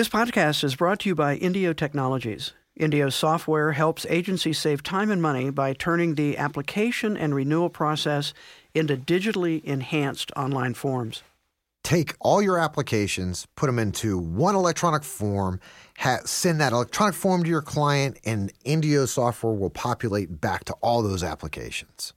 This podcast is brought to you by Indio Technologies. Indio's software helps agencies save time and money by turning the application and renewal process into digitally enhanced online forms. Take all your applications, put them into one electronic form, ha- send that electronic form to your client, and Indio software will populate back to all those applications.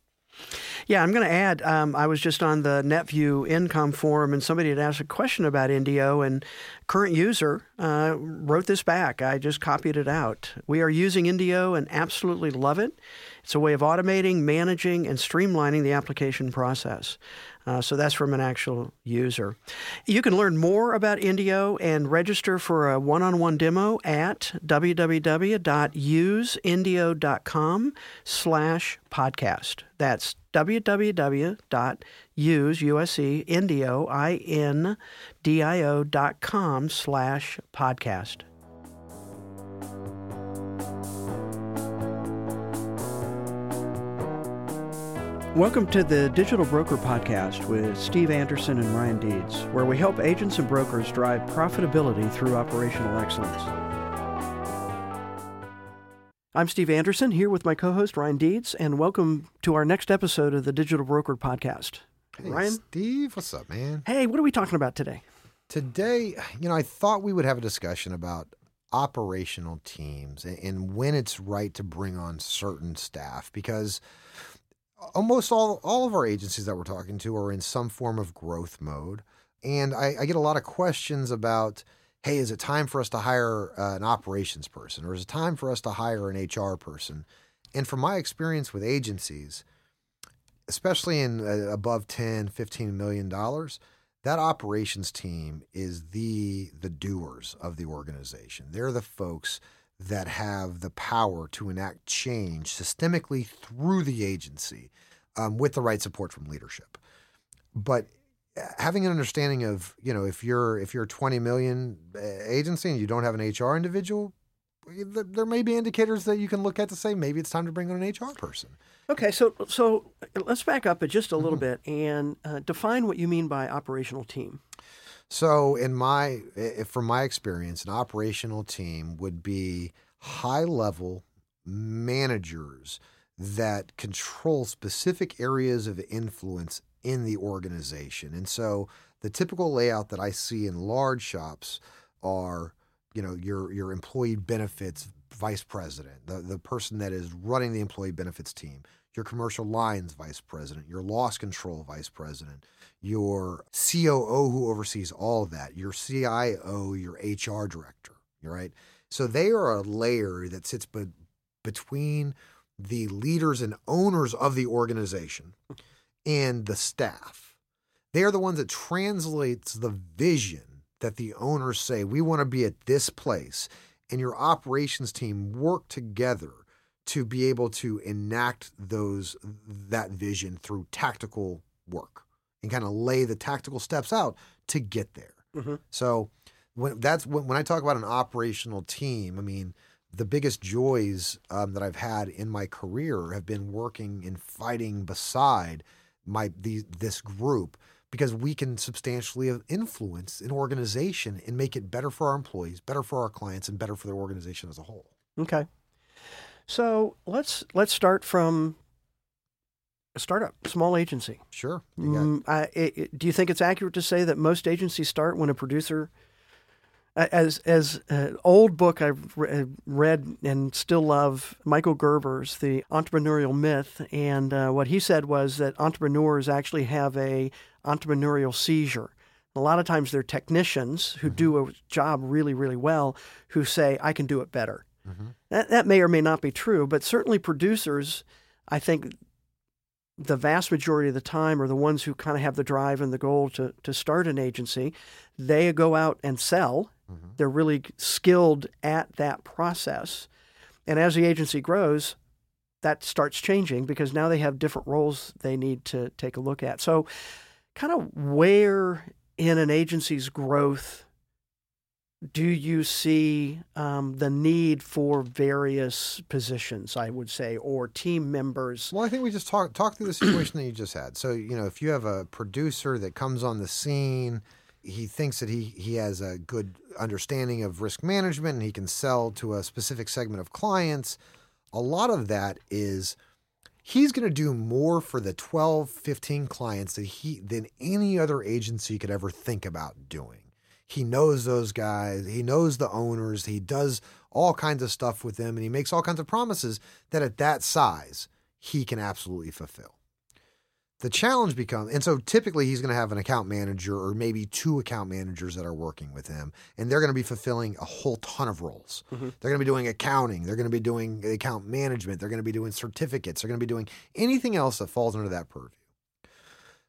Yeah, I'm going to add. Um, I was just on the NetView Income forum, and somebody had asked a question about Indio, and current user uh, wrote this back. I just copied it out. We are using Indio and absolutely love it. It's a way of automating, managing, and streamlining the application process. Uh, so that's from an actual user. You can learn more about Indio and register for a one-on-one demo at www.useindio.com slash podcast. That's www.useindio.com slash podcast. Welcome to the Digital Broker Podcast with Steve Anderson and Ryan Deeds, where we help agents and brokers drive profitability through operational excellence. I'm Steve Anderson here with my co host Ryan Deeds, and welcome to our next episode of the Digital Broker Podcast. Hey, Ryan? Steve, what's up, man? Hey, what are we talking about today? Today, you know, I thought we would have a discussion about operational teams and- and when it's right to bring on certain staff because almost all all of our agencies that we're talking to are in some form of growth mode, and I, I get a lot of questions about, hey, is it time for us to hire uh, an operations person, or is it time for us to hire an HR person? And from my experience with agencies, especially in uh, above 10, 15 million dollars, that operations team is the the doers of the organization. They're the folks that have the power to enact change systemically through the agency um, with the right support from leadership. But uh, having an understanding of you know if you're if you're a 20 million uh, agency and you don't have an HR individual, there may be indicators that you can look at to say maybe it's time to bring on an HR person. Okay, so so let's back up just a little bit and uh, define what you mean by operational team. So, in my, i- from my experience, an operational team would be high level managers that control specific areas of influence in the organization. And so, the typical layout that I see in large shops are, you know, your your employee benefits vice president, the the person that is running the employee benefits team, your commercial lines vice president, your loss control vice president, your COO who oversees all of that, your CIO, your HR director, right? So they are a layer that sits be- between the leaders and owners of the organization and the staff. They are the ones that translates the vision that the owners say we want to be at this place and your operations team work together to be able to enact those that vision through tactical work and kind of lay the tactical steps out to get there. Mhm. So when that's when, when I talk about an operational team, I mean the biggest joys um, that I've had in my career have been working and fighting beside my the, this group because we can substantially influence an organization and make it better for our employees, better for our clients, and better for the organization as a whole. Okay. So let's let's start from a startup, small agency. Sure. Got- Mm, I, it, it- do you think it's accurate to say that most agencies start when a producer, as as an old book I've re- read and still love, Michael Gerber's The Entrepreneurial Myth, and uh, what he said was that entrepreneurs actually have a entrepreneurial seizure. A lot of times they're technicians who do a job really, really well who say, I can do it better. Mhm. That, that may or may not be true, but certainly producers, I think the vast majority of the time are the ones who kind of have the drive and the goal to, to start an agency. They go out and sell. Mhm. They're really skilled at that process. And as the agency grows, that starts changing because now they have different roles they need to take a look at. So, kind of where in an agency's growth do you see um, the need for various positions, I would say, or team members? Well, I think we just talk talk through the situation that you just had. So, you know, if you have a producer that comes on the scene he thinks that he he has a good understanding of risk management and he can sell to a specific segment of clients. A lot of that is he's going to do more for the 12, 15 clients that he than any other agency could ever think about doing. He knows those guys, he knows the owners, he does all kinds of stuff with them and he makes all kinds of promises that at that size he can absolutely fulfill. The challenge becomes, and so typically he's going to have an account manager or maybe two account managers that are working with him, and they're going to be fulfilling a whole ton of roles. Mm-hmm. They're going to be doing accounting, they're going to be doing account management, they're going to be doing certificates, they're going to be doing anything else that falls under that purview.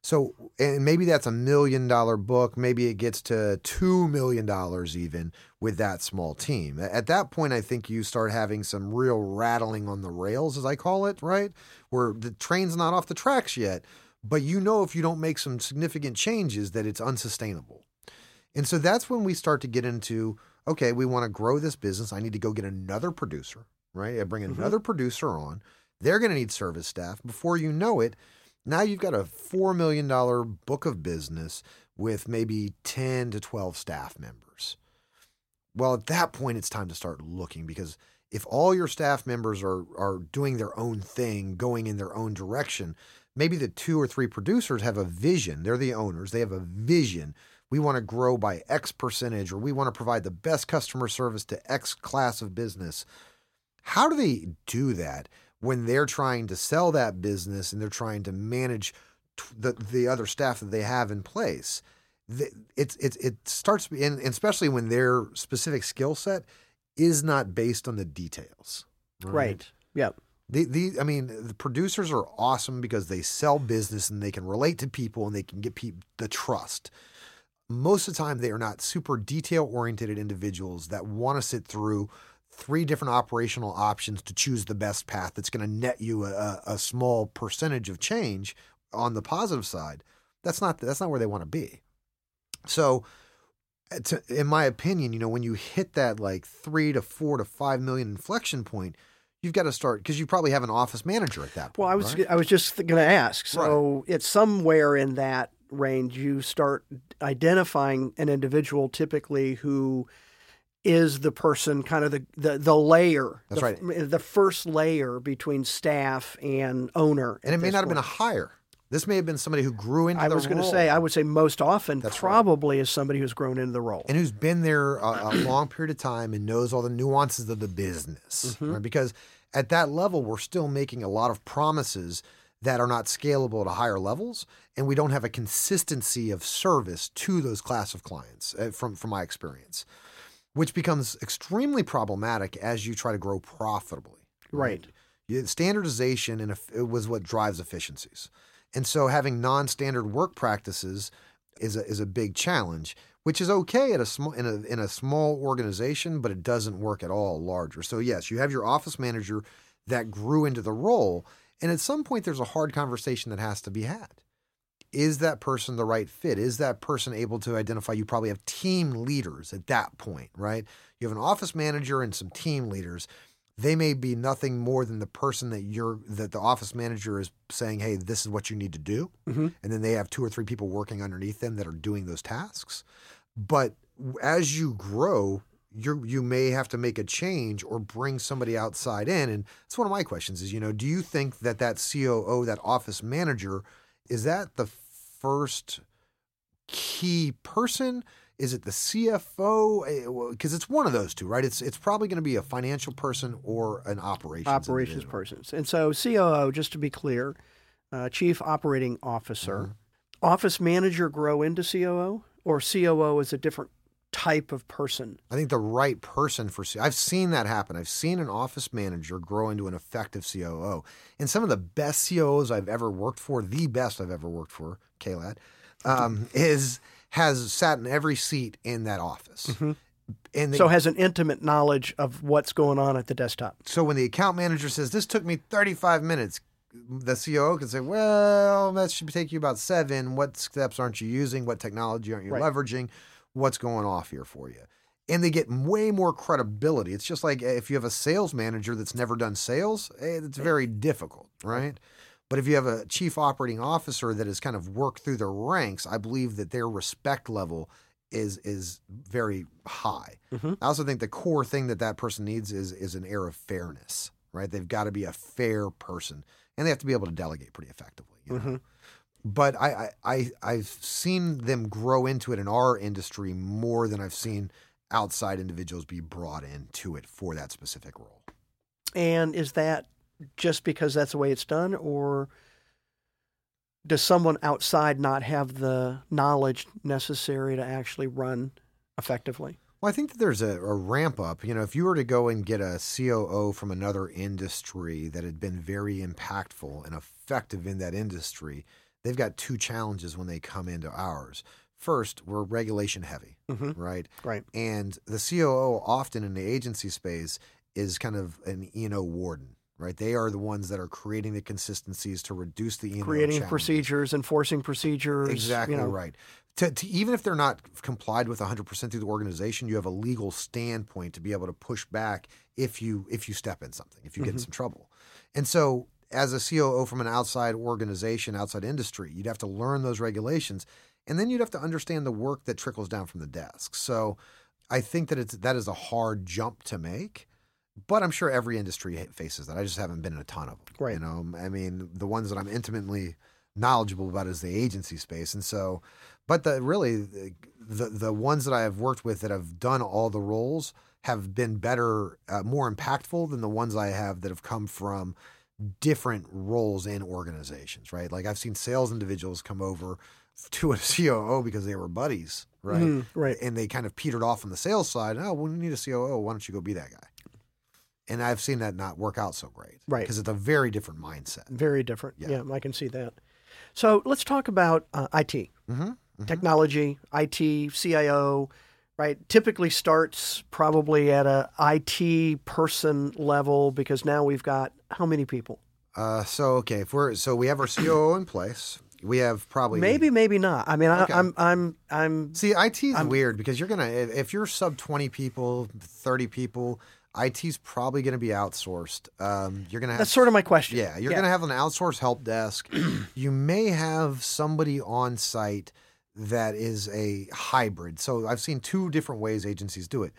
So, and maybe that's a million dollar book. Maybe it gets to $2 million even with that small team. At that point, I think you start having some real rattling on the rails, as I call it, right? Where the train's not off the tracks yet, but you know if you don't make some significant changes that it's unsustainable. And so that's when we start to get into okay, we want to grow this business. I need to go get another producer, right? I bring Mhm. another producer on. They're going to need service staff. Before you know it, now you've got a $4 million book of business with maybe 10 to 12 staff members. Well, at that point, it's time to start looking because if all your staff members are, are doing their own thing, going in their own direction, maybe the two or three producers have a vision. They're the owners, they have a vision. We want to grow by X percentage, or we want to provide the best customer service to X class of business. How do they do that? when they're trying to sell that business and they're trying to manage the the other staff that they have in place. It's it it starts and especially when their specific skill set is not based on the details. Right. Yep. The the I mean the producers are awesome because they sell business and they can relate to people and they can get people the trust. Most of the time they are not super detail oriented individuals that want to sit through three different operational options to choose the best path that's going to net you a, a small percentage of change on the positive side. That's not that's not where they want to be. So, uh, to, in my opinion, you know, when you hit that like three to four to five million inflection point, you've got to start because you probably have an office manager at that point. Well, I was right? I was just going to ask. So it's somewhere in that range you start identifying an individual typically who is the person kind of the the, the layer That's the, right. the first layer between staff and owner and it may not have been a hire. This may have been somebody who grew into I the was going to say I would say most often That's right. probably is somebody who's grown into the role and who's been there a, a long period of time and knows all the nuances of the business. Mhm. Right? Because at that level, we're still making a lot of promises that are not scalable to higher levels, and we don't have a consistency of service to those class of clients. uh, From from my experience, which becomes extremely problematic as you try to grow profitably. right You- Standardization and it was what drives efficiencies. And so having non-standard work practices is a, is a big challenge, which is okay at a small in a in a small organization, but it doesn't work at all larger. So yes, you have your office manager that grew into the role, and at some point there's a hard conversation that has to be had. Is that person the right fit? Is that person able to identify? You probably have team leaders at that point, right? You have an office manager and some team leaders they may be nothing more than the person that you're that the office manager is saying hey this is what you need to do Mhm. and then they have two or three people working underneath them that are doing those tasks but as you grow you you may have to make a change or bring somebody outside in and that's one of my questions is you know do you think that that COO that office manager is that the first key person is it the CFO? Because it's one of those two, right? It's it's probably going to be a financial person or an operations operations persons. And so COO, just to be clear, uh, Chief Operating Officer, Mm-hmm. office manager grow into COO, or COO is a different type of person. I think the right person for C. I've seen that happen. I've seen an office manager grow into an effective COO. And some of the best COOs I've ever worked for, the best I've ever worked for, KLAD, um, is has sat in every seat in that office. Mhm. And they, so has an intimate knowledge of what's going on at the desktop. So when the account manager says this took me 35 minutes, the COO can say, "Well, that should take you about seven. What steps aren't you using? What technology aren't you Right. leveraging? What's going off here for you?" And they get way more credibility. It's just like if you have a sales manager that's never done sales, eh, it's very difficult, right? But if you have a chief operating officer that has kind of worked through the ranks, I believe that their respect level is is very high. Mhm. I also think the core thing that that person needs is is an air of fairness, right? They've got to be a fair person, and they have to be able to delegate pretty effectively. You know? Mhm. But I, I I I've seen them grow into it in our industry more than I've seen outside individuals be brought into it for that specific role. And is that just because that's the way it's done, or does someone outside not have the knowledge necessary to actually run effectively? Well, I think that there's a, a ramp up. You know, if you were to go and get a COO from another industry that had been very impactful and effective in that industry, they've got two challenges when they come into ours. First, we're regulation heavy, Mhm. right? Right. And the COO often in the agency space is kind of an E&O warden, right? They are the ones that are creating the consistencies to reduce the E&O Creating challenges. procedures, enforcing procedures. Exactly you know. right. To, to even if they're not complied with 100% through the organization, you have a legal standpoint to be able to push back if you if you step in something, if you get in Mhm. some trouble. And so as a COO from an outside organization, outside industry, you'd have to learn those regulations and then you'd have to understand the work that trickles down from the desk. So I think that it's that is a hard jump to make. But I'm sure every industry faces that. I just haven't been in a ton of them. Right. You know, I mean, the ones that I'm intimately knowledgeable about is the agency space, and so, but the really the the ones that I have worked with that have done all the roles have been better, uh, more impactful than the ones I have that have come from different roles in organizations. Right, like I've seen sales individuals come over to a COO because they were buddies, right? Mhm, right. and they kind of petered off on the sales side. Oh, we need a COO. Why don't you go be that guy? And I've seen that not work out so great, Right. Because it's a very different mindset. Very different. Yeah. Yeah. I can see that. So let's talk about uh, IT, Mm-hmm. technology, IT, CIO. Right, typically starts probably at a IT person level because now we've got how many people? Uh, so okay, if we're so we have our COO in place. We have probably Maybe, maybe not. I mean, Okay. I, I'm, I'm, I'm. See, IT is weird because you're gonna if you're sub twenty people, thirty people, IT's probably gonna be outsourced. Um, you're gonna have That's sort of my question. Yeah, you're going to have an outsourced help desk. you may have somebody on site that is a hybrid. So I've seen two different ways agencies do it.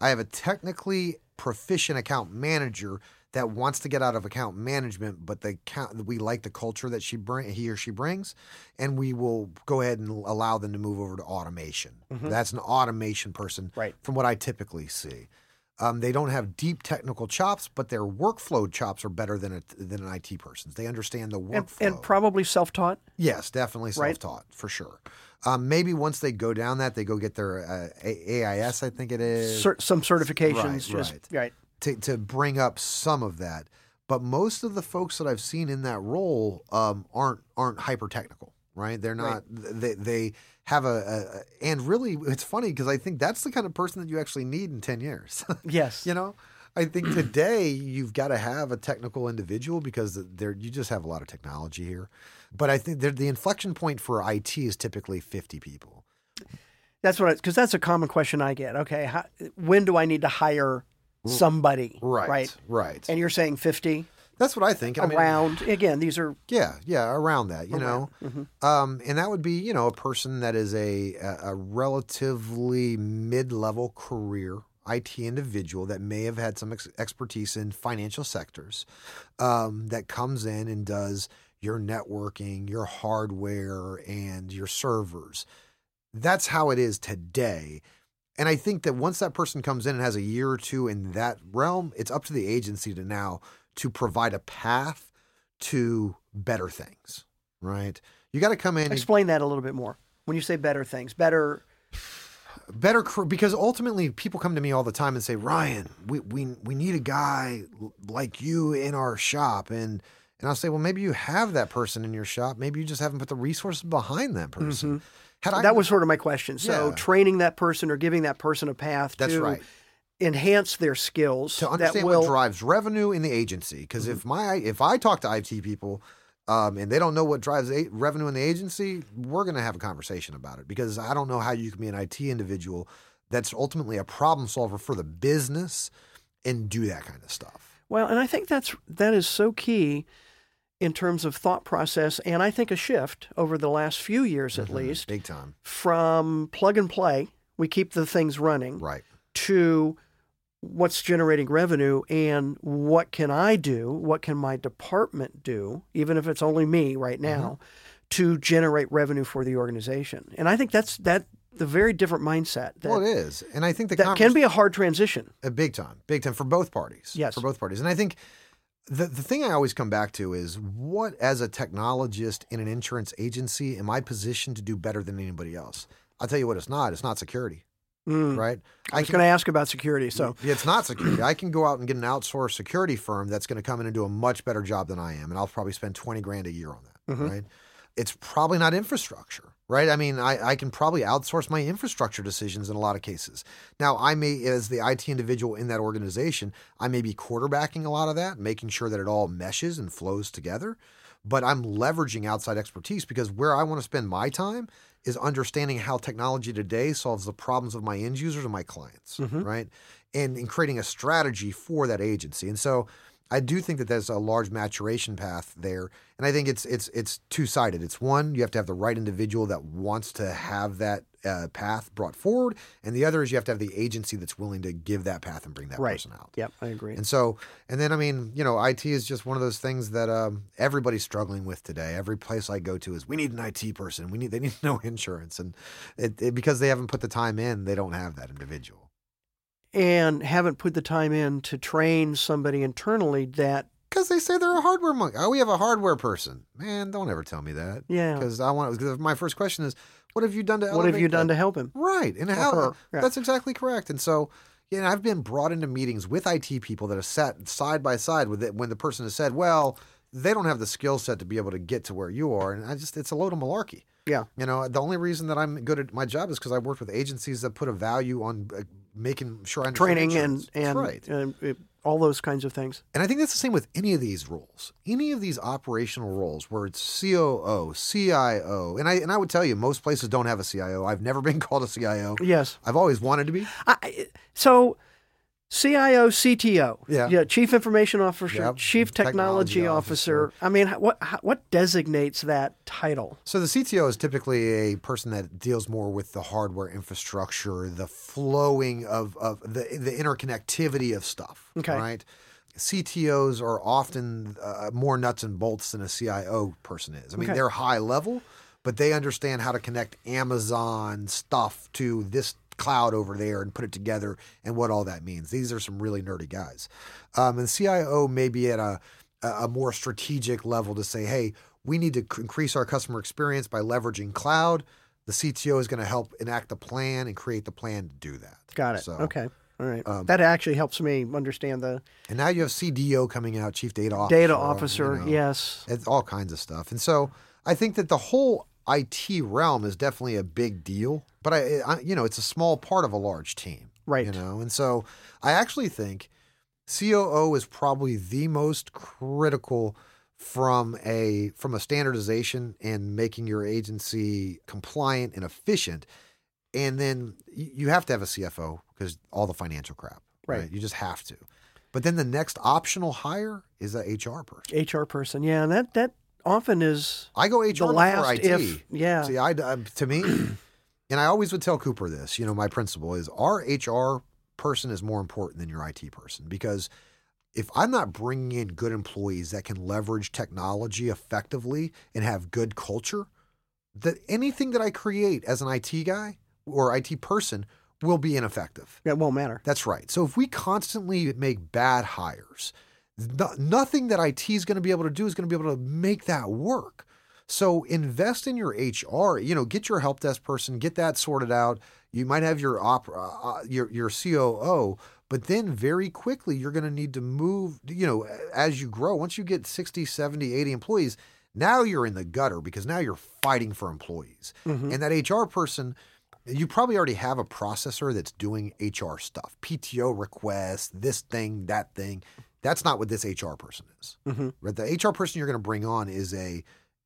I have a technically proficient account manager that wants to get out of account management, but the account, we like the culture that she bring he or she brings, and we will go ahead and allow them to move over to automation. That's an automation person, Right. From what I typically see. Um, they don't have deep technical chops, but their workflow chops are better than a, than an IT person's. They understand the and, workflow. and probably self-taught. yes, definitely self-taught for sure. Um, maybe once they go down that, they go get their uh, AIS, I think it is, Cer- some certifications. Right, just, right. right. to to bring up some of that. But most of the folks that I've seen in that role um, aren't aren't hyper technical, right? They're not. They they have a, a and really it's funny because I think that's the kind of person that you actually need in ten years. Yes. you know i think today you've got to have a technical individual because there you just have a lot of technology here but i think the inflection point for it is typically 50 people That's what, because that's a common question I get. Okay, how, when do I need to hire somebody? right Right. right And you're saying 50 that's what i think I mean, around. Again, these are yeah yeah around that you know Mhm. um, and that would be you know a person that is a a, a relatively mid-level career IT individual that may have had some ex- expertise in financial sectors um, that comes in and does your networking, your hardware, and your servers. That's how it is today. And I think that once that person comes in and has a year or two in that realm, it's up to the agency to now to provide a path to better things, right? You got to come in. Explain that a little bit more. When you say better things, better. better because ultimately people come to me all the time and say ryan we, we, we need a guy like you in our shop and and i'll say well maybe you have that person in your shop maybe you just haven't put the resources behind that person mm-hmm. Had I, that was sort of my question. So Yeah. training that person or giving that person a path that's to right enhance their skills to that understand will. what drives revenue in the agency because if my if i talk to it people um, and they don't know what drives a- revenue in the agency we're going to have a conversation about it because i don't know how you can be an it individual that's ultimately a problem solver for the business and do that kind of stuff Well, and I think that's that is so key in terms of thought process, and I think a shift over the last few years at Mhm. least Big time. from plug and play, we keep the things running, Right. to what's generating revenue and what can I do, what can my department do, even if it's only me right now, to generate revenue for the organization. And I think that's that the very different mindset that, well, it is, and I think the that can be a hard transition. A big time, big time for both parties. Yes. for both parties. And I think the the thing I always come back to is what, as a technologist in an insurance agency, am I positioned to do better than anybody else? I'll tell you what, it's not. It's not security, Mm. right? I was going to ask about security. So it's not security. I can go out and get an outsourced security firm that's going to come in and do a much better job than I am, and I'll probably spend twenty grand a year on that, Mhm. right? It's probably not infrastructure, right? I mean, I, I can probably outsource my infrastructure decisions in a lot of cases. Now, I may, as the IT individual in that organization, I may be quarterbacking a lot of that, making sure that it all meshes and flows together. But I'm leveraging outside expertise because where I want to spend my time is understanding how technology today solves the problems of my end users and my clients, Mhm. right? And, and creating a strategy for that agency. And so I do think that there's a large maturation path there, and I think it's it's it's two sided. It's one you have to have the right individual that wants to have that uh, path brought forward, and the other is you have to have the agency that's willing to give that path and bring that Right. person out. yep, I agree. And so, and then I mean, you know, IT is just one of those things that um, everybody's struggling with today. Every place I go to is we need an IT person. We need they need no insurance, and it, it, because they haven't put the time in, they don't have that individual. And haven't put the time in to train somebody internally that Because they say they're a hardware monkey. Oh, we have a hardware person. Man, don't ever tell me that. yeah Because I want. Because my first question is, what have you done to? what have you done that? to help him Right, and how? yeah. That's exactly correct. And so, yeah, and I've been brought into meetings with IT people that have sat side by side with it when the person has said, "Well, they don't have the skill set to be able to get to where you are," and I just it's a load of malarkey. Yeah. you know, the only reason that I'm good at my job is because I worked with agencies that put a value on uh, making sure I understand training and and, right. and uh, all those kinds of things And I think that's the same with any of these roles, any of these operational roles where it's COO, CIO, and I and I would tell you most places don't have a CIO. I've never been called a CIO. yes I've always wanted to be. I, so CIO, CTO, Yeah. yeah Chief Information Officer, Yep. Chief Technology, Technology officer. officer. I mean, what what designates that title? So the CTO is typically a person that deals more with the hardware infrastructure, the flowing of, of the the interconnectivity of stuff. Okay. Right. CTOs are often uh, more nuts and bolts than a CIO person is. I mean, Okay. they're high level, but they understand how to connect Amazon stuff to this cloud over there and put it together and what all that means. These are some really nerdy guys. Um, and CIO may be at a, a more strategic level to say, hey, we need to increase our customer experience by leveraging cloud. The CTO is going to help enact the plan and create the plan to do that. Got it. So, okay. All right. um, that actually helps me understand the And now you have CDO coming out, Chief Data Officer. data you officer. know. Yes. It's all kinds of stuff. And so I think that the whole IT realm is definitely a big deal, but I, I you know, it's a small part of a large team. Right. You know, and so I actually think COO is probably the most critical from a from a standardization and making your agency compliant and efficient. And then you have to have a CFO because all the financial crap. Right. You just have to. But then the next optional hire is a HR person. HR person. Yeah, and that that often is I go HR the last IT. if. Yeah. See, I, I um, to me, and I always would tell Cooper this. You know, my principle is our HR person is more important than your IT person because if I'm not bringing in good employees that can leverage technology effectively and have good culture, that anything that I create as an IT guy or IT person will be ineffective. It won't matter. That's right. So if we constantly make bad hires, no, nothing that IT is going to be able to do is going to be able to make that work. So invest in your HR. You know, get your help desk person, get that sorted out. You might have your op, uh, your your COO, but then very quickly you're going to need to move. You know, as you grow, once you get 60, 70, 80 employees, now you're in the gutter because now you're fighting for employees. Mhm. And that HR person, you probably already have a processor that's doing HR stuff, PTO requests, this thing, that thing. That's not what this HR person is. Mhm. Right? The HR person you're going to bring on is a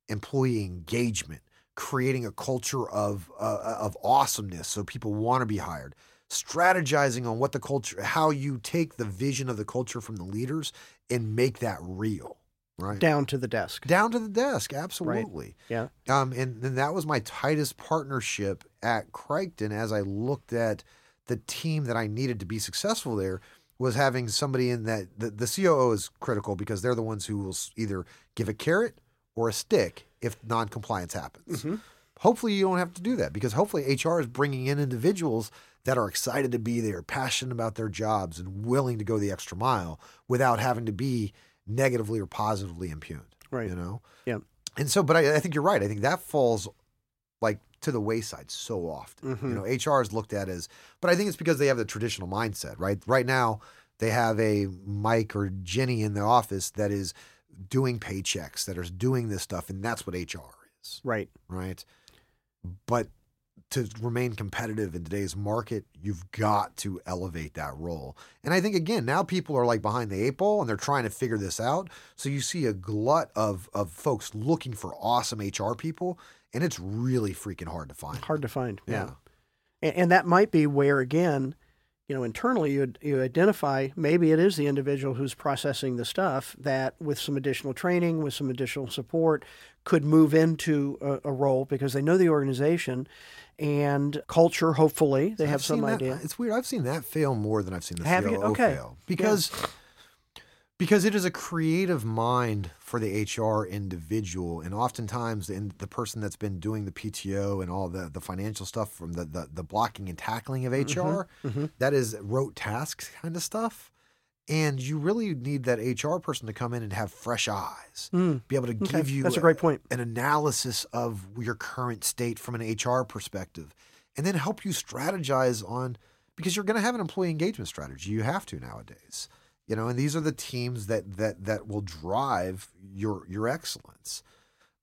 employee engagement, creating a culture of uh, of awesomeness, so people want to be hired. Strategizing on what the culture, how you take the vision of the culture from the leaders and make that real. right? Down to the desk. Down to the desk, absolutely. Yeah. Um, and, and that was my tightest partnership at Crichton as I looked at the team that I needed to be successful there was having somebody in that the, the COO is critical because they're the ones who will either give a carrot or a stick if non-compliance happens. Mm-hmm. Hopefully you don't have to do that because hopefully HR is bringing in individuals that are excited to be there, passionate about their jobs and willing to go the extra mile without having to be negatively or positively impugned. Right. You know? Yeah. And so, but I, I think you're right. I think that falls like to the wayside so often. Mm-hmm. You know, HR is looked at as, but I think it's because they have the traditional mindset, right? Right now, they have a Mike or Jenny in the office that is doing paychecks, that is doing this stuff, and that's what HR is, Right. right? But to remain competitive in today's market, you've got to elevate that role. And I think again, now people are like behind the eight ball and they're trying to figure this out. So you see a glut of of folks looking for awesome HR people, and it's really freaking hard to find. Hard to find. Yeah. Yeah. And, and that might be where, again, you know, internally you, you identify maybe it is the individual who's processing the stuff that, with some additional training, with some additional support, could move into a, a role because they know the organization and culture. Hopefully, they have I've some that- idea. It's weird. I've seen that fail more than I've seen the Have COO you? Okay. fail because because it is a creative mind for the HR individual, and oftentimes the, the person that's been doing the PTO and all the the financial stuff from the the, the blocking and tackling of HR, Mm-hmm. that is rote tasks kind of stuff. And you really need that HR person to come in and have fresh eyes, Mm, be able to okay. give you That's a great point. an analysis of your current state from an HR perspective, and then help you strategize on because you're going to have an employee engagement strategy. You have to nowadays, you know, and these are the teams that that that will drive your your excellence.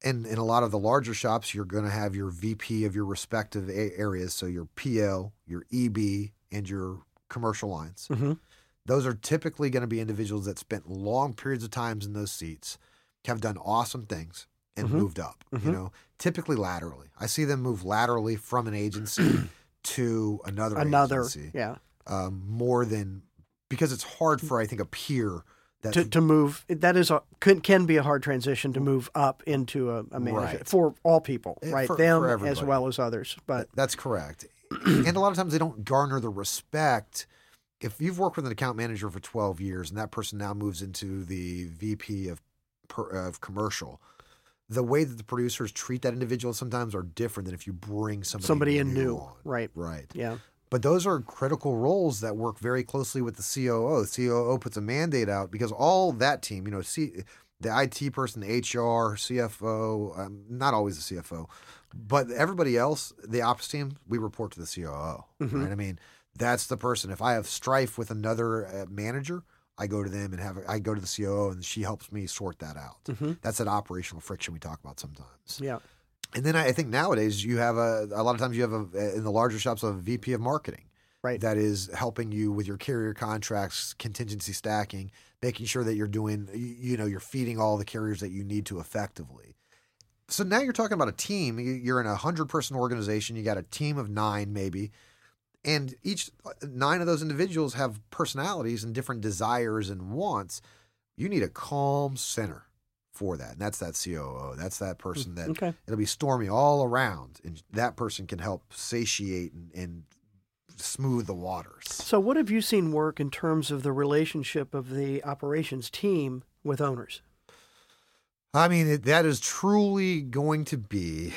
And in a lot of the larger shops, you're going to have your VP of your respective a- areas, so your PL, your EB, and your commercial lines. Mhm. Those are typically going to be individuals that spent long periods of times in those seats, have done awesome things, and Mhm. moved up. Mhm. You know, typically laterally. I see them move laterally from an agency to another Another, agency yeah, um, more than because it's hard for I think a peer that to, to move. That is a can, can be a hard transition to move up into a, a manager Right. for all people, Eh, right? for- Them for as well as others. But That's correct. and a lot of times they don't garner the respect. If you've worked with an account manager for 12 years and that person now moves into the VP of per, of commercial, the way that the producers treat that individual sometimes are different than if you bring somebody, somebody in new, on. right? Right. Yeah. But those are critical roles that work very closely with the COO. The COO puts a mandate out because all that team, you know, C, the IT person, the HR, CFO, um, not always the CFO, but everybody else, the ops team, we report to the COO. Mhm. Right? I mean, that's the person. If I have strife with another uh, manager, I go to them and have I go to the COO and she helps me sort that out. Mhm. That's that operational friction we talk about sometimes. Yeah. And then I I think nowadays you have a a lot of times you have a in the larger shops a VP of marketing, Right. That is helping you with your carrier contracts, contingency stacking, making sure that you're doing you you know you're feeding all the carriers that you need to effectively. So now you're talking about a team. You- You're in a hundred person organization. You got a team of nine maybe, and each nine of those individuals have personalities and different desires and wants. You need a calm center for that, and that's that COO. That's that hmm, person that Okay. it'll be stormy all around and that person can help satiate and, and smooth the waters So, what have you seen work in terms of the relationship of the operations team with owners? i mean it, that is truly going to be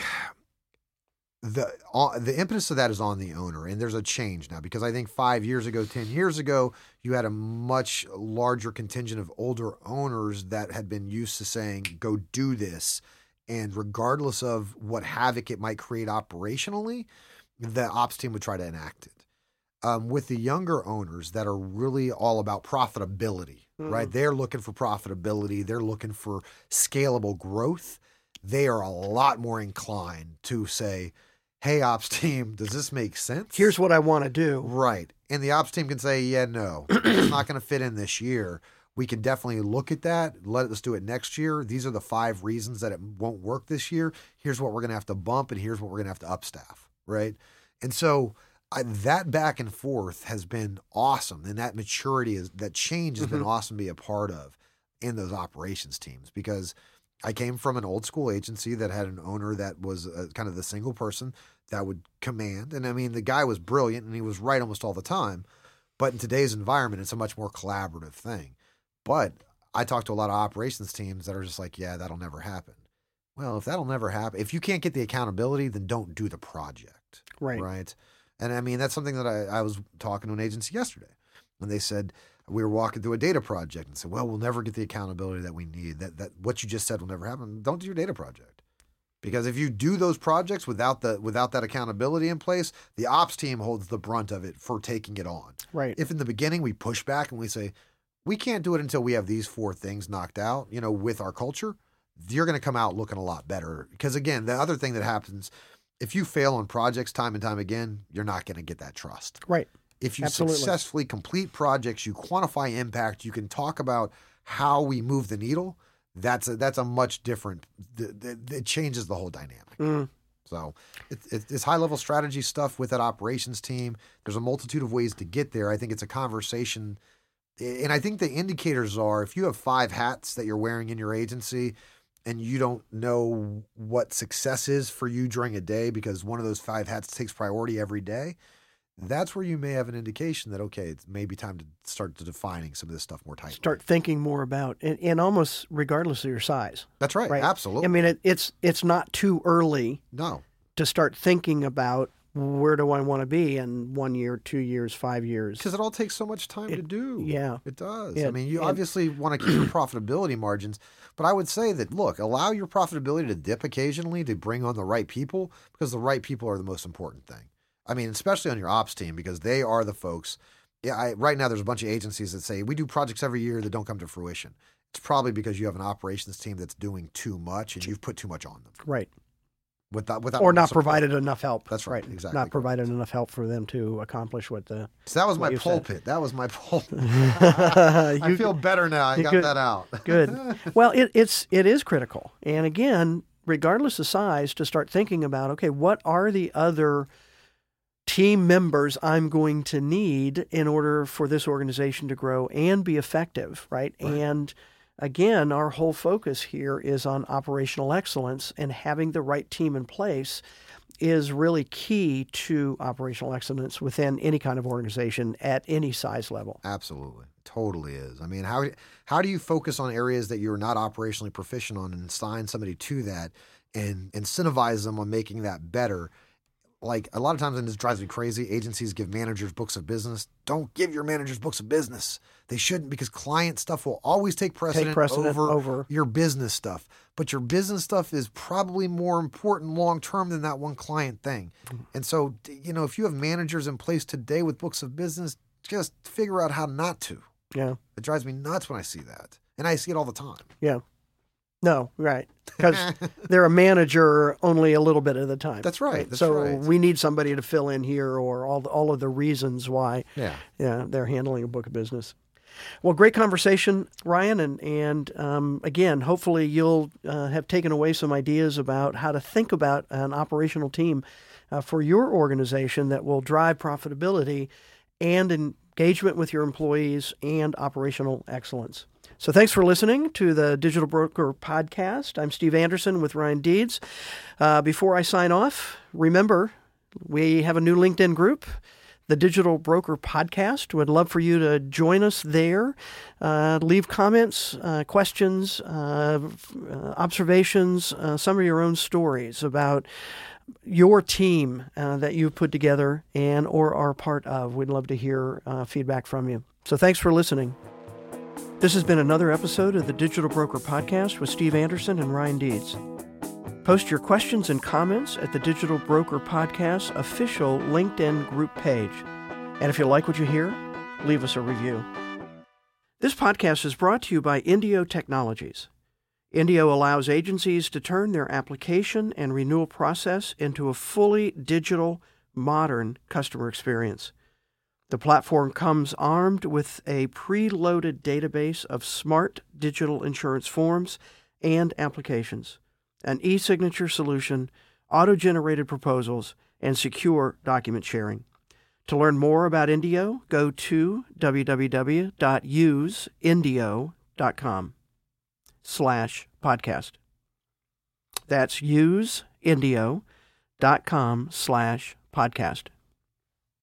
the uh, the impetus of that is on the owner and there's a change now because i think five years ago ten years ago you had a much larger contingent of older owners that had been used to saying go do this and regardless of what havoc it might create operationally the ops team would try to enact it um, with the younger owners that are really all about profitability, right? They're looking for profitability. They're looking for scalable growth. They are a lot more inclined to say, "Hey, ops team, does this make sense?" Here's what I want to do. right, and the ops team can say, "Yeah, no, it's not going to fit in this year." We can definitely look at that. Let us do it next year. These are the five reasons that it won't work this year. Here's what we're going to have to bump, and here's what we're going to have to upstaff. Right, and so I, that back and forth has been awesome, and that maturity is that change has been mm-hmm. awesome to be a part of. in those operations teams because I came from an old school agency that had an owner that was uh, kind of the single person that would command. And I mean, the guy was brilliant and he was right almost all the time. But in today's environment, it's a much more collaborative thing. But I talk to a lot of operations teams that are just like, yeah, that'll never happen. Well, if that'll never happen, if you can't get the accountability, then don't do the project. Right. Right. And I mean, that's something that I, I was talking to an agency yesterday. And they said, we were walking through a data project and said, well, we'll never get the accountability that we need. That, that what you just said will never happen. Don't do your data project. Because if you do those projects without the without that accountability in place, the ops team holds the brunt of it for taking it on. Right. If in the beginning we push back and we say, we can't do it until we have these four things knocked out, you know, with our culture, you're going to come out looking a lot better. Because again, the other thing that happens, if you fail on projects time and time again, you're not going to get that trust. Right. If you Absolutely. successfully complete projects, you quantify impact, you can talk about how we move the needle. That's a that's a much different. It changes the whole dynamic. Mm. So it's it, it's high level strategy stuff with that operations team. There's a multitude of ways to get there. I think it's a conversation, and I think the indicators are if you have five hats that you're wearing in your agency, and you don't know what success is for you during a day because one of those five hats takes priority every day. That's where you may have an indication that okay, it's maybe time to start to defining some of this stuff more tightly. Start thinking more about, and, and almost regardless of your size. That's right. Right. Absolutely. I mean, it, it's it's not too early no. to start thinking about where do I want to be in one year, two years, five years. Because it all takes so much time to do. yeah. It does. I mean, you it- obviously want to keep your profitability margins, but I would say that look, allow your profitability to dip occasionally to bring on the right people because the right people are the most important thing. I mean, especially on your ops team because they are the folks. Yeah, I, right now there's a bunch of agencies that say we do projects every year that don't come to fruition. It's probably because you have an operations team that's doing too much and you've put too much on them Right. without without Or not support. provided enough help. That's right, exactly Not correct. provided enough help for them to accomplish what the. So that was my you said. pulpit. That was my pulpit. I You- feel better now. I got good. that out. Good. Well, it, it's it is critical, and again, regardless of size, to start thinking about okay, what are the other team members I'm going to need in order for this organization to grow and be effective, right? And again, our whole focus here is on operational excellence and having the right team in place is really key to operational excellence within any kind of organization at any size level. Absolutely, totally is. I mean, how how do you focus on areas that you're not operationally proficient on and assign somebody to that and incentivize them on making that better? Like a lot of times, and this drives me crazy. Agencies give managers books of business. Don't give your managers books of business. They shouldn't because client stuff will always take precedent, precedent over, over. your business stuff. But your business stuff is probably more important long term than that one client thing. Mm-hmm. And so, you know, if you have managers in place today with books of business, just figure out how not to. Yeah. It drives me nuts when I see that. And I see it all the time. Yeah. No, right. Because they're a manager only a little bit of the time. That's right, that's so right. we need somebody to fill in here or all the, all of the reasons why Yeah. yeah, they're handling a book of business. Well, great conversation, Ryan, and and um, again, hopefully you'll uh, have taken away some ideas about how to think about an operational team uh, for your organization that will drive profitability and engagement with your employees and operational excellence. So, thanks for listening to the Digital Broker Podcast. I'm Steve Anderson with Ryan Deeds. Uh, before I sign off, remember we have a new LinkedIn group the Digital Broker Podcast. Would love for you to join us there. Uh, leave comments, uh, questions, uh, uh, observations, uh, some of your own stories about your team uh, that you've put together and or are part of. We'd love to hear feedback from you. So thanks for listening. This has been another episode of the Digital Broker Podcast with Steve Anderson and Ryan Deeds. Post your questions and comments at the Digital Broker Podcast official LinkedIn group page. And if you like what you hear, leave us a review. This podcast is brought to you by Indio Technologies. Indio allows agencies to turn their application and renewal process into a fully digital, modern customer experience. The platform comes armed with a preloaded database of smart digital insurance forms and applications an e signature solution, auto generated proposals, and secure document sharing. To learn more about Indio, go to www.useindio.com. slash podcast. That's useindio.com slash podcast.